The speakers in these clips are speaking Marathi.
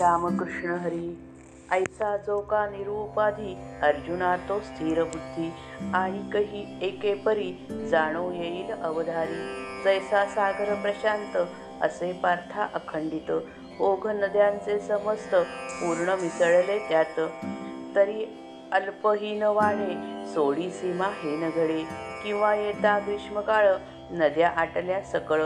रामकृष्ण हरी. ऐसा जो का निरूपाधी अर्जुना तो स्थिर बुद्धी. आणि कही एके परी जाणो येईल अवधारी. जैसा सागर प्रशांत असे पार्था अखंडित. ओघ नद्यांचे समस्त पूर्ण मिसळले त्यात. तरी अल्पहीन वाणे सोडी सीमा हे नगडे किंवा येता ग्रीष्मकाळ नद्या आटल्या सकळ.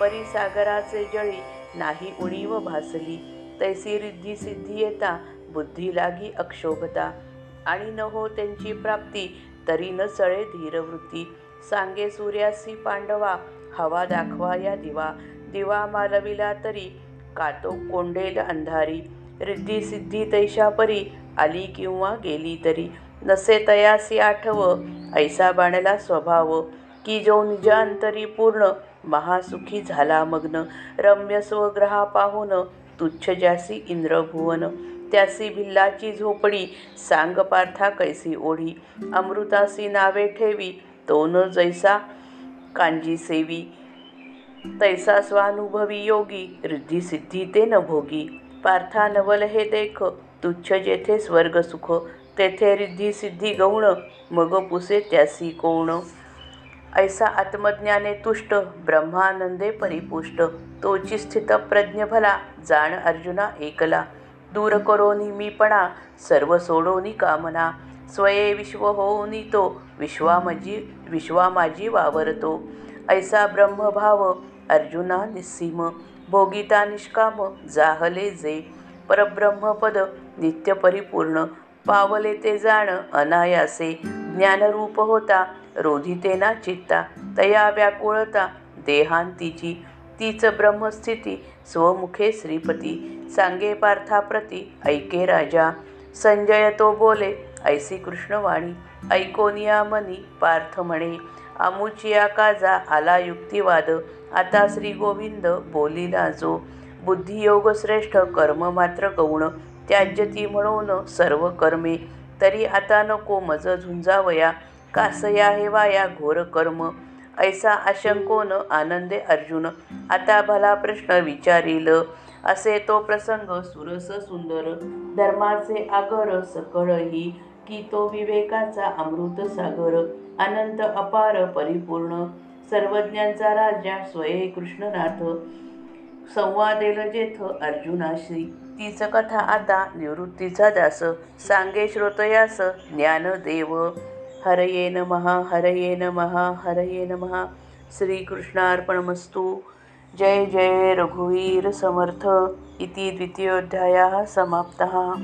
परिसागराचे जळी नाही उणीव भासली. तैसी रिद्धी सिद्धी येता बुद्धी लागी अक्षोभता. आणि न हो त्यांची प्राप्ती तरी न सळे धीरवृत्ती. सांगे सूर्यासी पांडवा हवा दाखवा या दिवा. दिवा मालविला तरी कातो कोंडेल अंधारी. रिद्धी सिद्धी तैशा परी आली किंवा गेली तरी. नसे तयासी आठव ऐसा बाणला स्वभाव. की जो निजांतरी पूर्ण महासुखी झाला मग्न. रम्य स्वग्रहा पाहून तुच्छ ज्यासी इंद्रभुवन त्यासी भिल्लाची झोपडी सांग पार्था कैसी ओढी अमृतासी नावे ठेवी तो न जैसा कांजी सेवी तैसा स्वानुभवी योगी रिद्धी सिद्धी ते न भोगी. पार्था नवल हे देख तुच्छ जेथे स्वर्ग सुख तेथे रिद्धी सिद्धी गौण मग पुसे त्यासी कोण. ऐसा आत्मज्ञाने तुष्ट ब्रह्मानंदे परिपुष्ट. तोची स्थित प्रज्ञ भला जाण अर्जुना एकला. दूर करोनी मीपणा सर्व सोडोनी कामना स्वये विश्व होऊनी तो विश्वामजी विश्वा माझी वावरतो. ऐसा ब्रह्मभाव अर्जुना निस्सीम. भोगिता निष्काम जाहले जे. परब्रह्मपद नित्य परिपूर्ण. पावले ते जाण अनायासे. ज्ञानरूप होता. रोधितेना चित्ता तया व्याकुळता. देहांतीची तीच ब्रह्मस्थिती. स्वमुखे श्रीपती सांगे पार्थाप्रती ऐके राजा. संजय तो बोले ऐसी कृष्णवाणी ऐकोनिया मनी पार्थ म्हणे. आमुचिया काजा आला युक्तिवाद. आता श्री गोविंद बोलिला जो बुद्धियोग श्रेष्ठ कर्म मात्र गौण. त्याज्यती म्हणून सर्व कर्मे. तरी आता नको मज झुंजावया कासया हे वाया घोर कर्म. ऐसा आशंकोन आनंदे अर्जुन आता भला प्रश्न विचारील. असे तो प्रसंग सुरस सुंदर धर्माचे आगर सकळही की तो विवेकाचा अमृत सागर. अनंत अपार परिपूर्ण सर्वज्ञांचा राजा स्वये कृष्णनाथ. संवादेल जेथ अर्जुनाशी. तीच कथा आता निवृत्तीचा दास. सांगे श्रोतयास ज्ञानदेव. हरये नमः हरये नमः हरये नमः. श्रीकृष्णार्पणमस्तु. जय जय रघुवीर समर्थ. इति द्वितीयोध्यायः समाप्तः.